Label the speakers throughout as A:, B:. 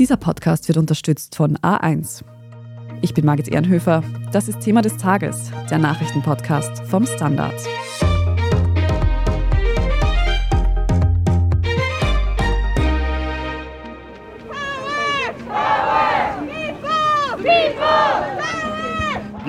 A: Dieser Podcast wird unterstützt von A1. Ich bin Margit Ehrenhöfer. Das ist Thema des Tages, der Nachrichtenpodcast vom Standard.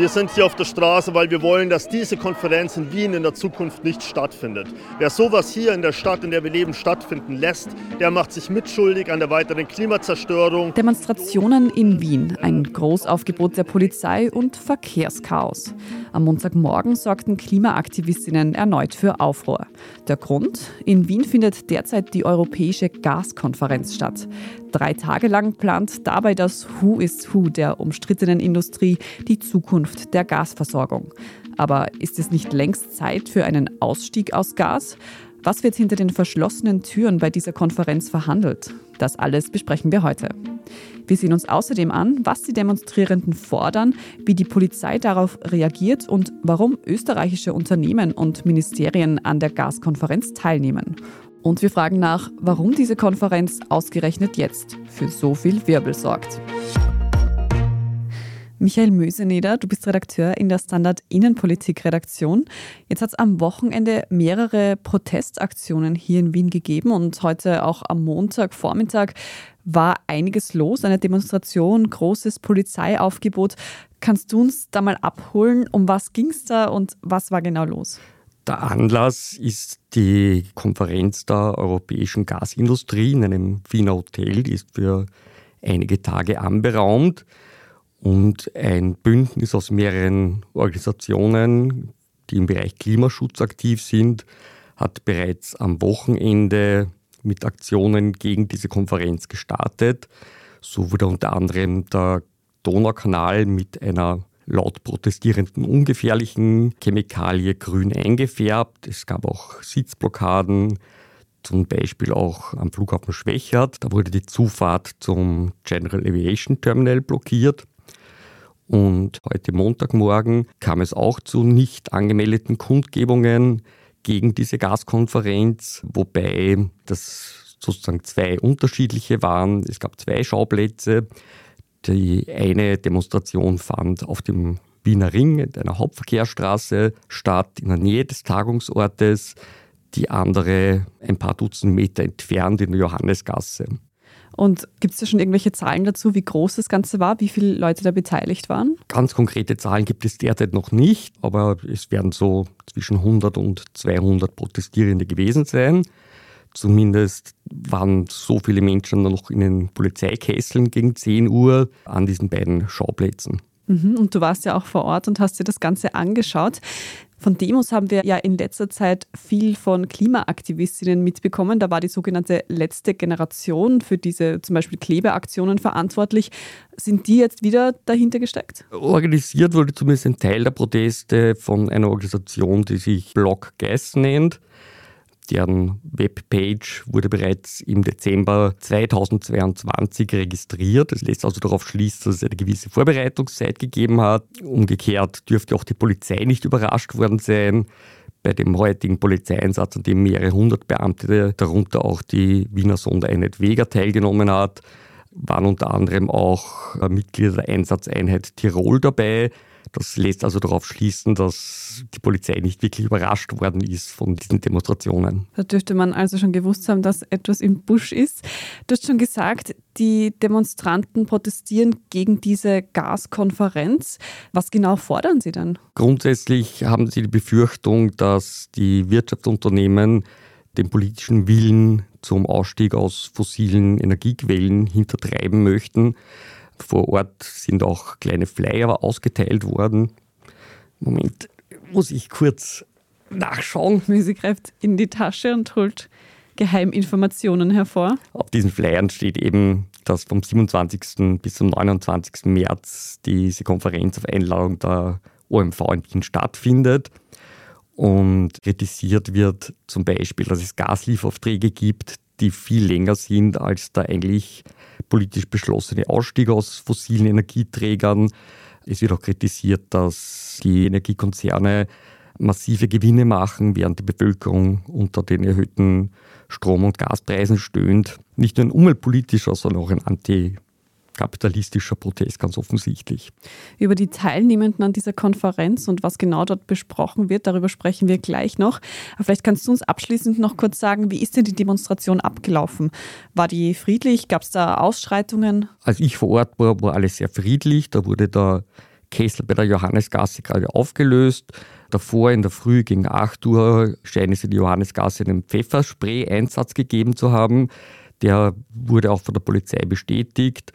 B: Wir sind hier auf der Straße, weil wir wollen, dass diese Konferenz in Wien in der Zukunft nicht stattfindet. Wer sowas hier in der Stadt, in der wir leben, stattfinden lässt, der macht sich mitschuldig an der weiteren Klimazerstörung.
A: Demonstrationen in Wien, ein Großaufgebot der Polizei und Verkehrschaos. Am Montagmorgen sorgten Klimaaktivistinnen erneut für Aufruhr. Der Grund? In Wien findet derzeit die Europäische Gaskonferenz statt. Drei Tage lang plant dabei das Who is Who der umstrittenen Industrie die Zukunft der Gasversorgung. Aber ist es nicht längst Zeit für einen Ausstieg aus Gas? Was wird hinter den verschlossenen Türen bei dieser Konferenz verhandelt? Das alles besprechen wir heute. Wir sehen uns außerdem an, was die Demonstrierenden fordern, wie die Polizei darauf reagiert und warum österreichische Unternehmen und Ministerien an der Gaskonferenz teilnehmen. Und wir fragen nach, warum diese Konferenz ausgerechnet jetzt für so viel Wirbel sorgt. Michael Möseneder, du bist Redakteur in der Standard Innenpolitik-Redaktion. Jetzt hat es am Wochenende mehrere Protestaktionen hier in Wien gegeben und heute auch am Montagvormittag war einiges los, eine Demonstration, großes Polizeiaufgebot. Kannst du uns da mal abholen, um was ging es da und was war genau los?
C: Der Anlass ist die Konferenz der europäischen Gasindustrie in einem Wiener Hotel, die ist für einige Tage anberaumt. Und ein Bündnis aus mehreren Organisationen, die im Bereich Klimaschutz aktiv sind, hat bereits am Wochenende mit Aktionen gegen diese Konferenz gestartet. So wurde unter anderem der Donaukanal mit einer laut protestierenden ungefährlichen Chemikalie grün eingefärbt. Es gab auch Sitzblockaden, zum Beispiel auch am Flughafen Schwächert. Da wurde die Zufahrt zum General Aviation Terminal blockiert. Und heute Montagmorgen kam es auch zu nicht angemeldeten Kundgebungen gegen diese Gaskonferenz, wobei das sozusagen zwei unterschiedliche waren. Es gab zwei Schauplätze. Die eine Demonstration fand auf dem Wiener Ring, in einer Hauptverkehrsstraße statt, in der Nähe des Tagungsortes. Die andere ein paar Dutzend Meter entfernt in der Johannesgasse.
A: Und gibt es da schon irgendwelche Zahlen dazu, wie groß das Ganze war, wie viele Leute da beteiligt waren?
C: Ganz konkrete Zahlen gibt es derzeit noch nicht, aber es werden so zwischen 100 und 200 Protestierende gewesen sein. Zumindest waren so viele Menschen noch in den Polizeikesseln gegen 10 Uhr an diesen beiden Schauplätzen.
A: Mhm, und du warst ja auch vor Ort und hast dir das Ganze angeschaut. Von Demos haben wir ja in letzter Zeit viel von Klimaaktivistinnen mitbekommen. Da war die sogenannte letzte Generation für diese zum Beispiel Klebeaktionen verantwortlich. Sind die jetzt wieder dahinter gesteckt?
C: Organisiert wurde zumindest ein Teil der Proteste von einer Organisation, die sich Block Gas nennt. Deren Webpage wurde bereits im Dezember 2022 registriert. Das lässt also darauf schließen, dass es eine gewisse Vorbereitungszeit gegeben hat. Umgekehrt dürfte auch die Polizei nicht überrascht worden sein. Bei dem heutigen Polizeieinsatz, an dem mehrere hundert Beamte, darunter auch die Wiener Sondereinheit Vega teilgenommen hat, waren unter anderem auch Mitglieder der Einsatzeinheit Tirol dabei. Das lässt also darauf schließen, dass die Polizei nicht wirklich überrascht worden ist von diesen Demonstrationen.
A: Da dürfte man also schon gewusst haben, dass etwas im Busch ist. Du hast schon gesagt, die Demonstranten protestieren gegen diese Gaskonferenz. Was genau fordern sie dann?
C: Grundsätzlich haben sie die Befürchtung, dass die Wirtschaftsunternehmen den politischen Willen zum Ausstieg aus fossilen Energiequellen hintertreiben möchten. Vor Ort sind auch kleine Flyer ausgeteilt worden. Moment, muss ich kurz nachschauen.
A: Sie greift in die Tasche und holt Geheiminformationen hervor.
C: Auf diesen Flyern steht eben, dass vom 27. bis zum 29. März diese Konferenz auf Einladung der OMV in Wien stattfindet. Und kritisiert wird zum Beispiel, dass es Gaslieferaufträge gibt, die viel länger sind als der eigentlich politisch beschlossene Ausstieg aus fossilen Energieträgern. Es wird auch kritisiert, dass die Energiekonzerne massive Gewinne machen, während die Bevölkerung unter den erhöhten Strom- und Gaspreisen stöhnt. Nicht nur ein umweltpolitischer, sondern auch ein anti kapitalistischer Protest, ganz offensichtlich.
A: Über die Teilnehmenden an dieser Konferenz und was genau dort besprochen wird, darüber sprechen wir gleich noch. Aber vielleicht kannst du uns abschließend noch kurz sagen, wie ist denn die Demonstration abgelaufen? War die friedlich? Gab es da Ausschreitungen?
C: Als ich vor Ort war, war alles sehr friedlich. Da wurde der Kessel bei der Johannesgasse gerade aufgelöst. Davor in der Früh gegen 8 Uhr scheinen sie die Johannesgasse einen Pfefferspray-Einsatz gegeben zu haben. Der wurde auch von der Polizei bestätigt.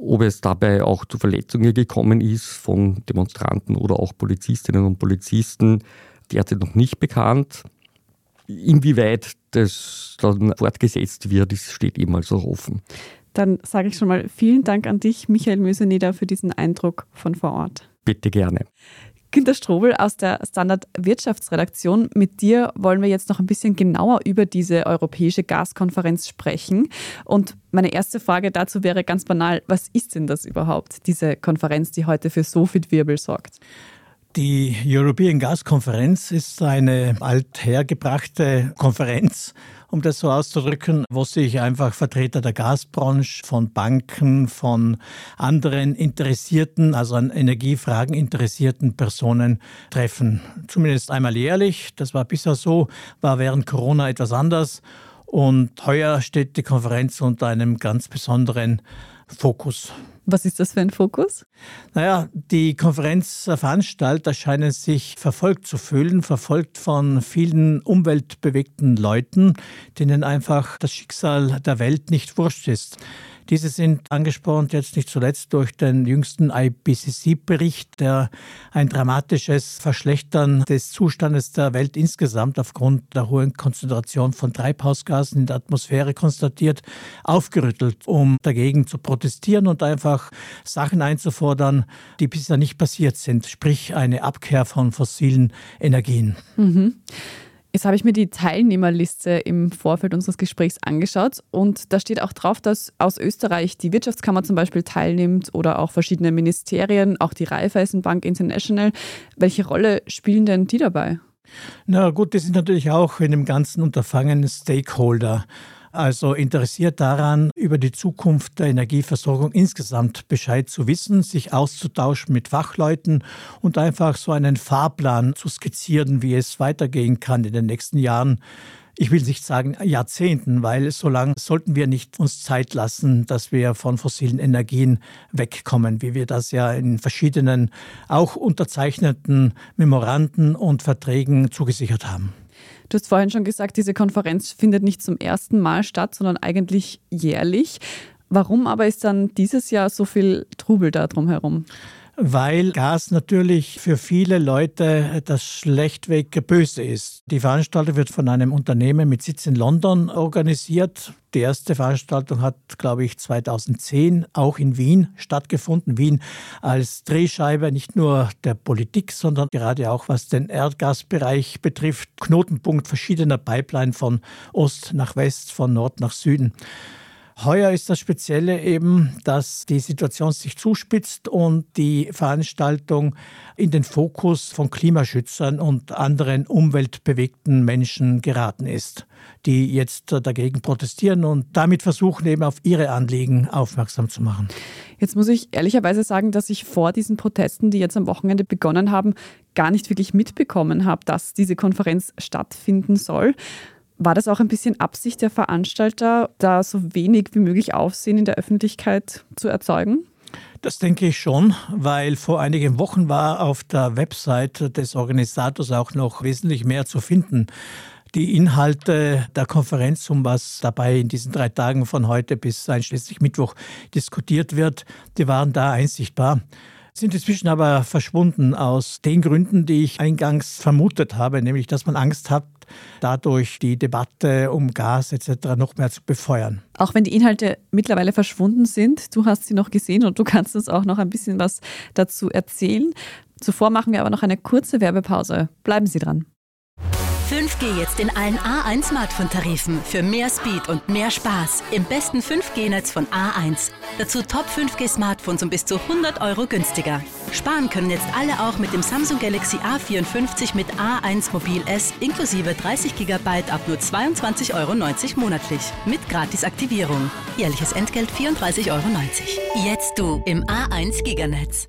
C: Ob es dabei auch zu Verletzungen gekommen ist von Demonstranten oder auch Polizistinnen und Polizisten, derzeit noch nicht bekannt. Inwieweit das dann fortgesetzt wird, steht eben also offen.
A: Dann sage ich schon mal vielen Dank an dich, Michael Möseneder, für diesen Eindruck von vor Ort.
C: Bitte gerne.
A: Günter Strobel aus der Standard Wirtschaftsredaktion. Mit dir wollen wir jetzt noch ein bisschen genauer über diese europäische Gaskonferenz sprechen. Und meine erste Frage dazu wäre ganz banal, was ist denn das überhaupt, diese Konferenz, die heute für so viel Wirbel sorgt?
D: Die European Gas Konferenz ist eine althergebrachte Konferenz, um das so auszudrücken, wo sich einfach Vertreter der Gasbranche, von Banken, von anderen interessierten, also an Energiefragen interessierten Personen treffen. Zumindest einmal jährlich. Das war bisher so, war während Corona etwas anders. Und heuer steht die Konferenz unter einem ganz besonderen Fokus.
A: Was ist das für ein Fokus?
D: Naja, die Konferenzveranstalter scheinen sich verfolgt zu fühlen, verfolgt von vielen umweltbewegten Leuten, denen einfach das Schicksal der Welt nicht wurscht ist. Diese sind angespornt jetzt nicht zuletzt durch den jüngsten IPCC-Bericht, der ein dramatisches Verschlechtern des Zustandes der Welt insgesamt aufgrund der hohen Konzentration von Treibhausgasen in der Atmosphäre konstatiert, aufgerüttelt, um dagegen zu protestieren und einfach Sachen einzufordern, die bisher nicht passiert sind, sprich eine Abkehr von fossilen Energien.
A: Mhm. Jetzt habe ich mir die Teilnehmerliste im Vorfeld unseres Gesprächs angeschaut und da steht auch drauf, dass aus Österreich die Wirtschaftskammer zum Beispiel teilnimmt oder auch verschiedene Ministerien, auch die Raiffeisenbank International. Welche Rolle spielen denn die dabei?
D: Na gut, die sind natürlich auch in dem ganzen Unterfangen Stakeholder also interessiert daran, über die Zukunft der Energieversorgung insgesamt Bescheid zu wissen, sich auszutauschen mit Fachleuten und einfach so einen Fahrplan zu skizzieren, wie es weitergehen kann in den nächsten Jahren ich will nicht sagen Jahrzehnten, weil so lange sollten wir nicht uns Zeit lassen, dass wir von fossilen Energien wegkommen, wie wir das ja in verschiedenen auch unterzeichneten Memoranden und Verträgen zugesichert haben.
A: Du hast vorhin schon gesagt, diese Konferenz findet nicht zum ersten Mal statt, sondern eigentlich jährlich. Warum aber ist dann dieses Jahr so viel Trubel da drumherum?
D: Weil Gas natürlich für viele Leute das schlechtweg böse ist. Die Veranstaltung wird von einem Unternehmen mit Sitz in London organisiert. Die erste Veranstaltung hat, glaube ich, 2010 auch in Wien stattgefunden. Wien als Drehscheibe nicht nur der Politik, sondern gerade auch was den Erdgasbereich betrifft, Knotenpunkt verschiedener Pipeline von Ost nach West, von Nord nach Süden. Heuer ist das Spezielle eben, dass die Situation sich zuspitzt und die Veranstaltung in den Fokus von Klimaschützern und anderen umweltbewegten Menschen geraten ist, die jetzt dagegen protestieren und damit versuchen, eben auf ihre Anliegen aufmerksam zu machen.
A: Jetzt muss ich ehrlicherweise sagen, dass ich vor diesen Protesten, die jetzt am Wochenende begonnen haben, gar nicht wirklich mitbekommen habe, dass diese Konferenz stattfinden soll. War das auch ein bisschen Absicht der Veranstalter, da so wenig wie möglich Aufsehen in der Öffentlichkeit zu erzeugen?
D: Das denke ich schon, weil vor einigen Wochen war auf der Website des Organisators auch noch wesentlich mehr zu finden. Die Inhalte der Konferenz, um was dabei in diesen drei Tagen von heute bis einschließlich Mittwoch diskutiert wird, die waren da einsichtbar sind inzwischen aber verschwunden aus den Gründen, die ich eingangs vermutet habe, nämlich dass man Angst hat, dadurch die Debatte um Gas etc. noch mehr zu befeuern.
A: Auch wenn die Inhalte mittlerweile verschwunden sind, du hast sie noch gesehen und du kannst uns auch noch ein bisschen was dazu erzählen. Zuvor machen wir aber noch eine kurze Werbepause. Bleiben Sie dran.
E: 5G jetzt in allen A1 Smartphone-Tarifen für mehr Speed und mehr Spaß im besten 5G-Netz von A1. Dazu Top 5G-Smartphones um bis zu 100 Euro günstiger. Sparen können jetzt alle auch mit dem Samsung Galaxy A54 mit A1 Mobil S inklusive 30 GB ab nur 22,90 Euro monatlich. Mit Gratisaktivierung. Jährliches Entgelt 34,90 Euro. Jetzt du im A1 Giganetz.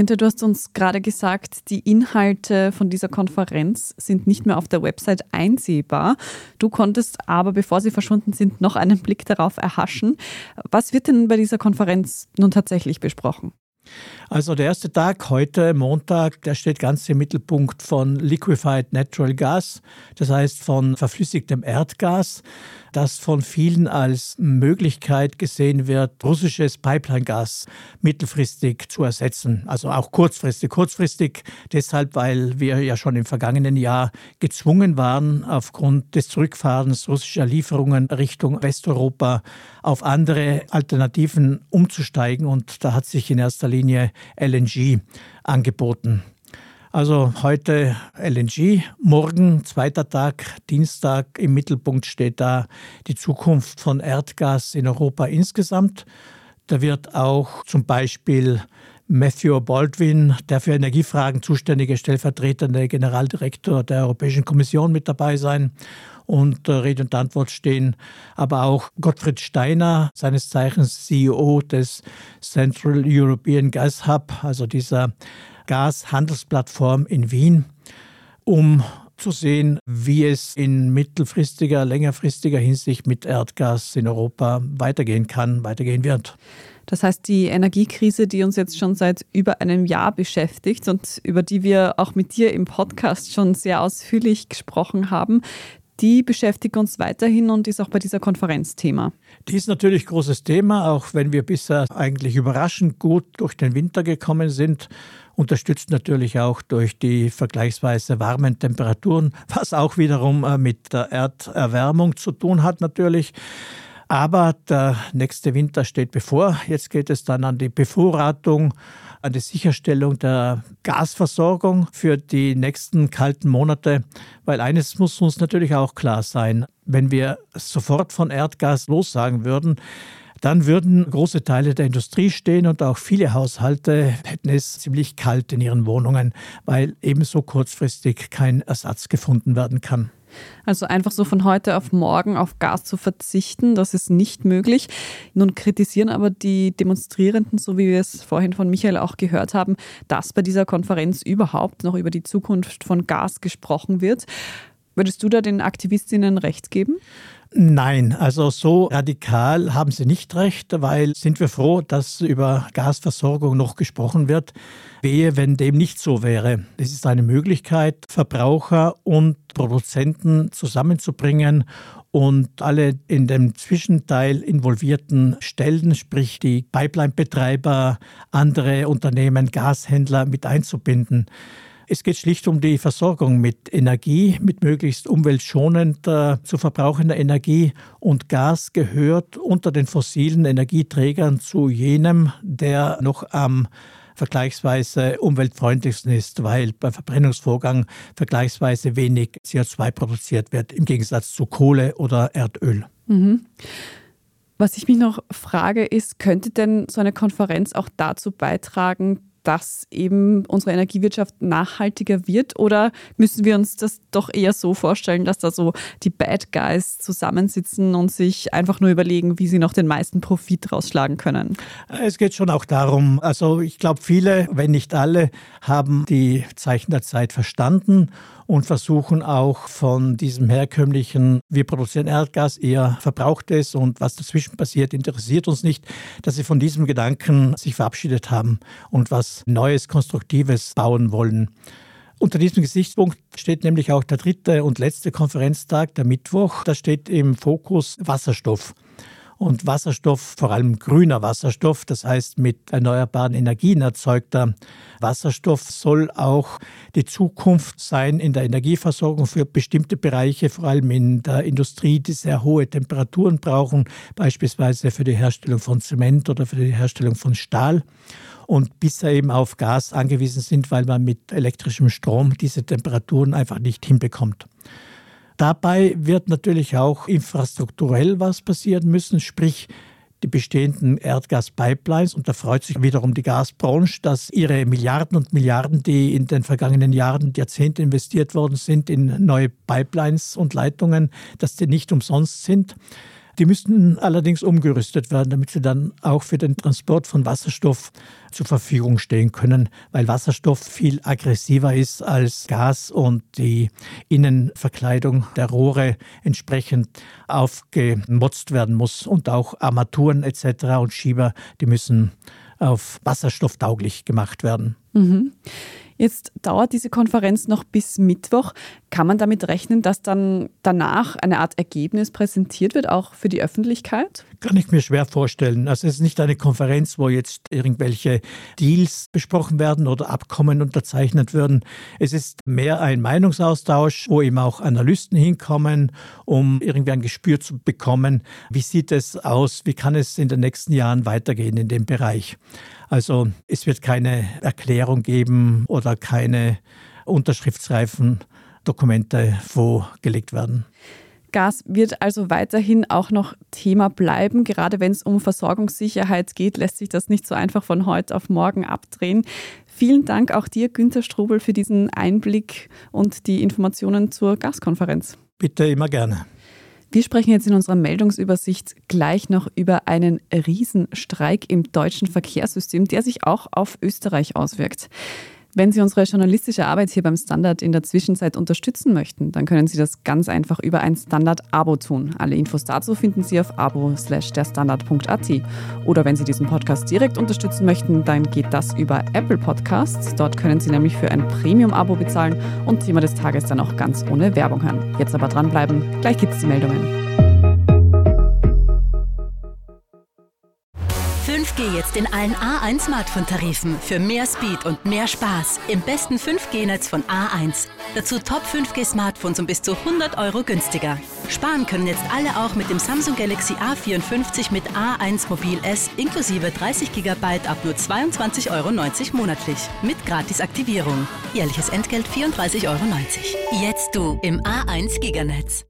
A: Günther, du hast uns gerade gesagt, die Inhalte von dieser Konferenz sind nicht mehr auf der Website einsehbar. Du konntest aber, bevor sie verschwunden sind, noch einen Blick darauf erhaschen. Was wird denn bei dieser Konferenz nun tatsächlich besprochen?
D: Also der erste Tag heute, Montag, der steht ganz im Mittelpunkt von Liquefied Natural Gas, das heißt von verflüssigtem Erdgas das von vielen als Möglichkeit gesehen wird, russisches Pipeline-Gas mittelfristig zu ersetzen. Also auch kurzfristig. Kurzfristig deshalb, weil wir ja schon im vergangenen Jahr gezwungen waren, aufgrund des Zurückfahrens russischer Lieferungen Richtung Westeuropa auf andere Alternativen umzusteigen. Und da hat sich in erster Linie LNG angeboten. Also heute LNG, morgen zweiter Tag, Dienstag im Mittelpunkt steht da die Zukunft von Erdgas in Europa insgesamt. Da wird auch zum Beispiel Matthew Baldwin, der für Energiefragen zuständige stellvertretende Generaldirektor der Europäischen Kommission mit dabei sein und äh, Rede und Antwort stehen, aber auch Gottfried Steiner, seines Zeichens CEO des Central European Gas Hub, also dieser Gashandelsplattform in Wien, um zu sehen, wie es in mittelfristiger, längerfristiger Hinsicht mit Erdgas in Europa weitergehen kann, weitergehen wird.
A: Das heißt, die Energiekrise, die uns jetzt schon seit über einem Jahr beschäftigt und über die wir auch mit dir im Podcast schon sehr ausführlich gesprochen haben, die beschäftigt uns weiterhin und ist auch bei dieser Konferenz Thema.
D: Die ist natürlich großes Thema, auch wenn wir bisher eigentlich überraschend gut durch den Winter gekommen sind unterstützt natürlich auch durch die vergleichsweise warmen Temperaturen, was auch wiederum äh, mit der Erderwärmung zu tun hat natürlich. Aber der nächste Winter steht bevor. Jetzt geht es dann an die Bevorratung, an die Sicherstellung der Gasversorgung für die nächsten kalten Monate. Weil eines muss uns natürlich auch klar sein, wenn wir sofort von Erdgas lossagen würden, dann würden große Teile der Industrie stehen und auch viele Haushalte hätten es ziemlich kalt in ihren Wohnungen, weil ebenso kurzfristig kein Ersatz gefunden werden kann.
A: Also einfach so von heute auf morgen auf Gas zu verzichten, das ist nicht möglich. Nun kritisieren aber die Demonstrierenden, so wie wir es vorhin von Michael auch gehört haben, dass bei dieser Konferenz überhaupt noch über die Zukunft von Gas gesprochen wird. Würdest du da den Aktivistinnen recht geben?
D: Nein, also so radikal haben Sie nicht recht, weil sind wir froh, dass über Gasversorgung noch gesprochen wird. Wehe, wenn dem nicht so wäre. Es ist eine Möglichkeit, Verbraucher und Produzenten zusammenzubringen und alle in dem Zwischenteil involvierten Stellen, sprich die Pipeline-Betreiber, andere Unternehmen, Gashändler mit einzubinden. Es geht schlicht um die Versorgung mit Energie, mit möglichst umweltschonend äh, zu verbrauchender Energie. Und Gas gehört unter den fossilen Energieträgern zu jenem, der noch am vergleichsweise umweltfreundlichsten ist, weil beim Verbrennungsvorgang vergleichsweise wenig CO2 produziert wird, im Gegensatz zu Kohle oder Erdöl.
A: Mhm. Was ich mich noch frage, ist, könnte denn so eine Konferenz auch dazu beitragen, dass eben unsere Energiewirtschaft nachhaltiger wird? Oder müssen wir uns das doch eher so vorstellen, dass da so die Bad Guys zusammensitzen und sich einfach nur überlegen, wie sie noch den meisten Profit rausschlagen können?
D: Es geht schon auch darum, also ich glaube, viele, wenn nicht alle, haben die Zeichen der Zeit verstanden und versuchen auch von diesem herkömmlichen, wir produzieren Erdgas, eher verbrauchtes und was dazwischen passiert, interessiert uns nicht, dass sie von diesem Gedanken sich verabschiedet haben und was Neues, Konstruktives bauen wollen. Unter diesem Gesichtspunkt steht nämlich auch der dritte und letzte Konferenztag, der Mittwoch. Da steht im Fokus Wasserstoff und Wasserstoff, vor allem grüner Wasserstoff, das heißt mit erneuerbaren Energien erzeugter Wasserstoff, soll auch die Zukunft sein in der Energieversorgung für bestimmte Bereiche, vor allem in der Industrie, die sehr hohe Temperaturen brauchen, beispielsweise für die Herstellung von Zement oder für die Herstellung von Stahl und bisher eben auf Gas angewiesen sind, weil man mit elektrischem Strom diese Temperaturen einfach nicht hinbekommt. Dabei wird natürlich auch infrastrukturell was passieren müssen, sprich die bestehenden Erdgaspipelines. Und da freut sich wiederum die Gasbranche, dass ihre Milliarden und Milliarden, die in den vergangenen Jahren und Jahrzehnten investiert worden sind in neue Pipelines und Leitungen, dass die nicht umsonst sind. Die müssten allerdings umgerüstet werden, damit sie dann auch für den Transport von Wasserstoff zur Verfügung stehen können, weil Wasserstoff viel aggressiver ist als Gas und die Innenverkleidung der Rohre entsprechend aufgemotzt werden muss und auch Armaturen etc. und Schieber, die müssen auf Wasserstoff tauglich gemacht werden.
A: Mhm. Jetzt dauert diese Konferenz noch bis Mittwoch. Kann man damit rechnen, dass dann danach eine Art Ergebnis präsentiert wird, auch für die Öffentlichkeit?
D: Kann ich mir schwer vorstellen. Also es ist nicht eine Konferenz, wo jetzt irgendwelche Deals besprochen werden oder Abkommen unterzeichnet werden. Es ist mehr ein Meinungsaustausch, wo eben auch Analysten hinkommen, um irgendwie ein Gespür zu bekommen, wie sieht es aus, wie kann es in den nächsten Jahren weitergehen in dem Bereich. Also es wird keine Erklärung geben oder keine unterschriftsreifen Dokumente vorgelegt werden.
A: Gas wird also weiterhin auch noch Thema bleiben. Gerade wenn es um Versorgungssicherheit geht, lässt sich das nicht so einfach von heute auf morgen abdrehen. Vielen Dank auch dir, Günter Strobel, für diesen Einblick und die Informationen zur Gaskonferenz.
D: Bitte immer gerne.
A: Wir sprechen jetzt in unserer Meldungsübersicht gleich noch über einen Riesenstreik im deutschen Verkehrssystem, der sich auch auf Österreich auswirkt. Wenn Sie unsere journalistische Arbeit hier beim Standard in der Zwischenzeit unterstützen möchten, dann können Sie das ganz einfach über ein Standard-Abo tun. Alle Infos dazu finden Sie auf abo.derstandard.at. Oder wenn Sie diesen Podcast direkt unterstützen möchten, dann geht das über Apple Podcasts. Dort können Sie nämlich für ein Premium-Abo bezahlen und Thema des Tages dann auch ganz ohne Werbung hören. Jetzt aber dranbleiben, gleich gibt es die Meldungen.
E: 5G jetzt in allen A1 Smartphone-Tarifen für mehr Speed und mehr Spaß im besten 5G-Netz von A1. Dazu Top 5G-Smartphones um bis zu 100 Euro günstiger. Sparen können jetzt alle auch mit dem Samsung Galaxy A54 mit A1 Mobil S inklusive 30 GB ab nur 22,90 Euro monatlich. Mit Gratisaktivierung. Jährliches Entgelt 34,90 Euro. Jetzt du im A1 Giganetz.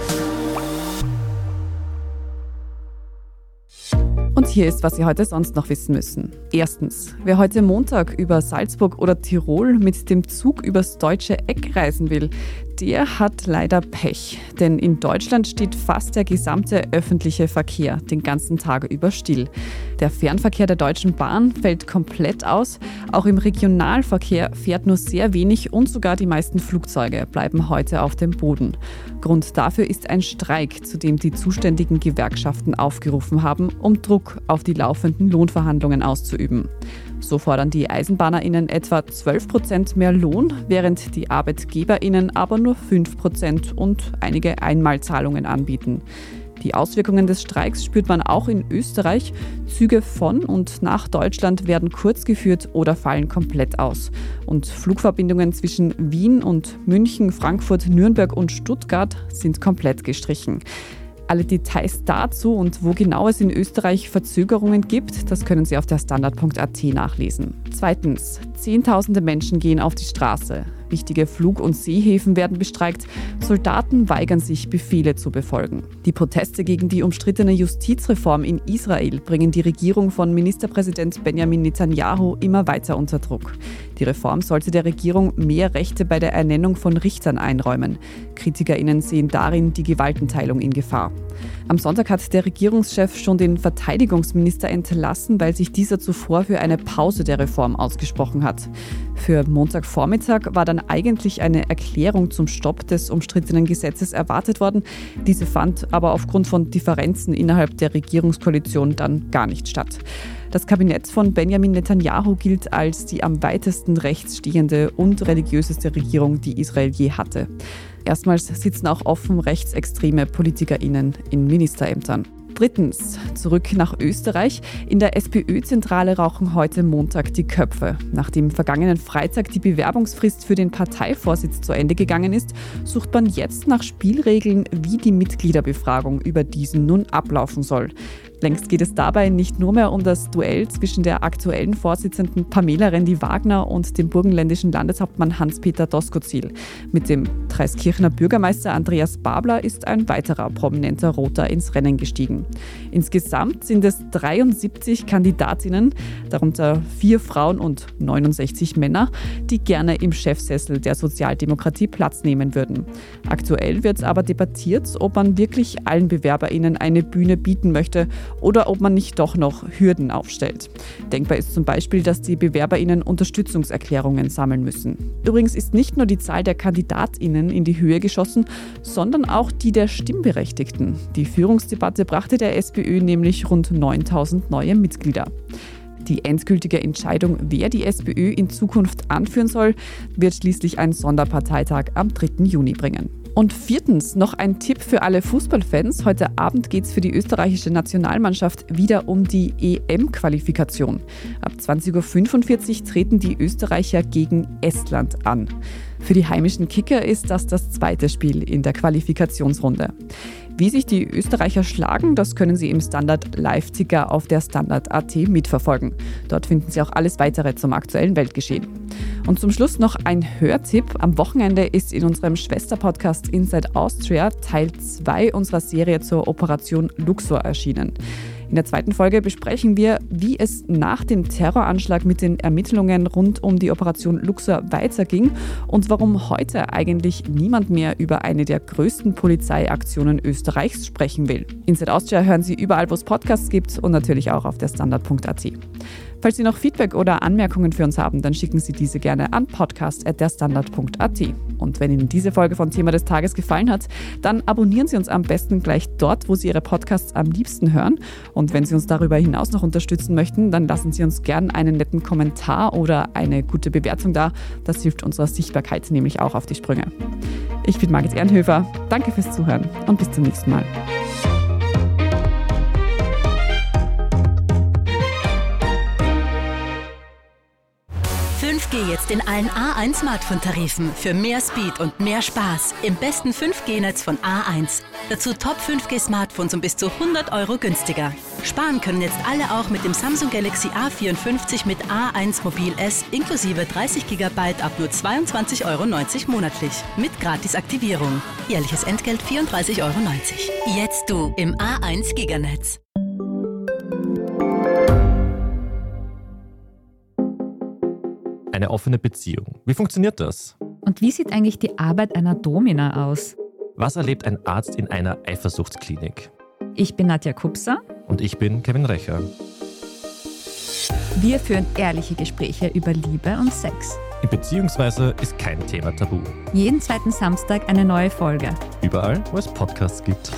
A: Und hier ist, was Sie heute sonst noch wissen müssen. Erstens, wer heute Montag über Salzburg oder Tirol mit dem Zug übers deutsche Eck reisen will, der hat leider Pech. Denn in Deutschland steht fast der gesamte öffentliche Verkehr den ganzen Tag über still. Der Fernverkehr der Deutschen Bahn fällt komplett aus. Auch im Regionalverkehr fährt nur sehr wenig und sogar die meisten Flugzeuge bleiben heute auf dem Boden. Grund dafür ist ein Streik, zu dem die zuständigen Gewerkschaften aufgerufen haben, um Druck auf die laufenden Lohnverhandlungen auszuüben. So fordern die EisenbahnerInnen etwa 12 Prozent mehr Lohn, während die ArbeitgeberInnen aber nur 5 Prozent und einige Einmalzahlungen anbieten. Die Auswirkungen des Streiks spürt man auch in Österreich. Züge von und nach Deutschland werden kurz geführt oder fallen komplett aus. Und Flugverbindungen zwischen Wien und München, Frankfurt, Nürnberg und Stuttgart sind komplett gestrichen. Alle Details dazu und wo genau es in Österreich Verzögerungen gibt, das können Sie auf der Standard.at nachlesen. Zweitens, Zehntausende Menschen gehen auf die Straße. Wichtige Flug- und Seehäfen werden bestreikt. Soldaten weigern sich, Befehle zu befolgen. Die Proteste gegen die umstrittene Justizreform in Israel bringen die Regierung von Ministerpräsident Benjamin Netanyahu immer weiter unter Druck. Die Reform sollte der Regierung mehr Rechte bei der Ernennung von Richtern einräumen. KritikerInnen sehen darin die Gewaltenteilung in Gefahr. Am Sonntag hat der Regierungschef schon den Verteidigungsminister entlassen, weil sich dieser zuvor für eine Pause der Reform ausgesprochen hat. Für Montagvormittag war dann eigentlich eine Erklärung zum Stopp des umstrittenen Gesetzes erwartet worden. Diese fand aber aufgrund von Differenzen innerhalb der Regierungskoalition dann gar nicht statt. Das Kabinett von Benjamin Netanyahu gilt als die am weitesten rechts stehende und religiöseste Regierung, die Israel je hatte. Erstmals sitzen auch offen rechtsextreme PolitikerInnen in Ministerämtern. Drittens, zurück nach Österreich. In der SPÖ-Zentrale rauchen heute Montag die Köpfe. Nachdem vergangenen Freitag die Bewerbungsfrist für den Parteivorsitz zu Ende gegangen ist, sucht man jetzt nach Spielregeln, wie die Mitgliederbefragung über diesen nun ablaufen soll. Längst geht es dabei nicht nur mehr um das Duell zwischen der aktuellen Vorsitzenden Pamela Rendi-Wagner und dem burgenländischen Landeshauptmann Hans-Peter Doskozil. Mit dem Dreiskirchener Bürgermeister Andreas Babler ist ein weiterer prominenter Roter ins Rennen gestiegen. Insgesamt sind es 73 Kandidatinnen, darunter vier Frauen und 69 Männer, die gerne im Chefsessel der Sozialdemokratie Platz nehmen würden. Aktuell wird aber debattiert, ob man wirklich allen BewerberInnen eine Bühne bieten möchte oder ob man nicht doch noch Hürden aufstellt. Denkbar ist zum Beispiel, dass die BewerberInnen Unterstützungserklärungen sammeln müssen. Übrigens ist nicht nur die Zahl der KandidatInnen in die Höhe geschossen, sondern auch die der Stimmberechtigten. Die Führungsdebatte brachte der SPÖ nämlich rund 9000 neue Mitglieder. Die endgültige Entscheidung, wer die SPÖ in Zukunft anführen soll, wird schließlich ein Sonderparteitag am 3. Juni bringen. Und viertens noch ein Tipp für alle Fußballfans. Heute Abend geht es für die österreichische Nationalmannschaft wieder um die EM-Qualifikation. Ab 20.45 Uhr treten die Österreicher gegen Estland an. Für die heimischen Kicker ist das das zweite Spiel in der Qualifikationsrunde. Wie sich die Österreicher schlagen, das können Sie im Standard Live-Ticker auf der Standard.at mitverfolgen. Dort finden Sie auch alles weitere zum aktuellen Weltgeschehen. Und zum Schluss noch ein Hörtipp. Am Wochenende ist in unserem Schwesterpodcast Inside Austria Teil 2 unserer Serie zur Operation Luxor erschienen. In der zweiten Folge besprechen wir, wie es nach dem Terroranschlag mit den Ermittlungen rund um die Operation Luxor weiterging und warum heute eigentlich niemand mehr über eine der größten Polizeiaktionen Österreichs sprechen will. Inside Austria hören Sie überall, wo es Podcasts gibt und natürlich auch auf der Standard.at. Falls Sie noch Feedback oder Anmerkungen für uns haben, dann schicken Sie diese gerne an podcast.derstandard.at. Und wenn Ihnen diese Folge von Thema des Tages gefallen hat, dann abonnieren Sie uns am besten gleich dort, wo Sie Ihre Podcasts am liebsten hören. Wenn Sie uns darüber hinaus noch unterstützen möchten, dann lassen Sie uns gerne einen netten Kommentar oder eine gute Bewertung da. Das hilft unserer Sichtbarkeit nämlich auch auf die Sprünge. Ich bin Margit Ehrenhöfer. Danke fürs Zuhören und bis zum nächsten Mal.
E: 5G jetzt in allen A1 Smartphone-Tarifen für mehr Speed und mehr Spaß im besten 5G-Netz von A1. Dazu Top 5G Smartphones um bis zu 100 Euro günstiger. Sparen können jetzt alle auch mit dem Samsung Galaxy A54 mit A1 Mobil S inklusive 30 GB ab nur 22,90 Euro monatlich mit Gratisaktivierung. Jährliches Entgelt 34,90 Euro. Jetzt du im A1 Giganetz.
F: Eine offene Beziehung. Wie funktioniert das?
G: Und wie sieht eigentlich die Arbeit einer Domina aus?
F: Was erlebt ein Arzt in einer Eifersuchtsklinik?
G: Ich bin Nadja Kupser.
F: Und ich bin Kevin Recher.
G: Wir führen ehrliche Gespräche über Liebe und Sex.
F: In Beziehungsweise ist kein Thema tabu.
G: Jeden zweiten Samstag eine neue Folge.
F: Überall, wo es Podcasts gibt.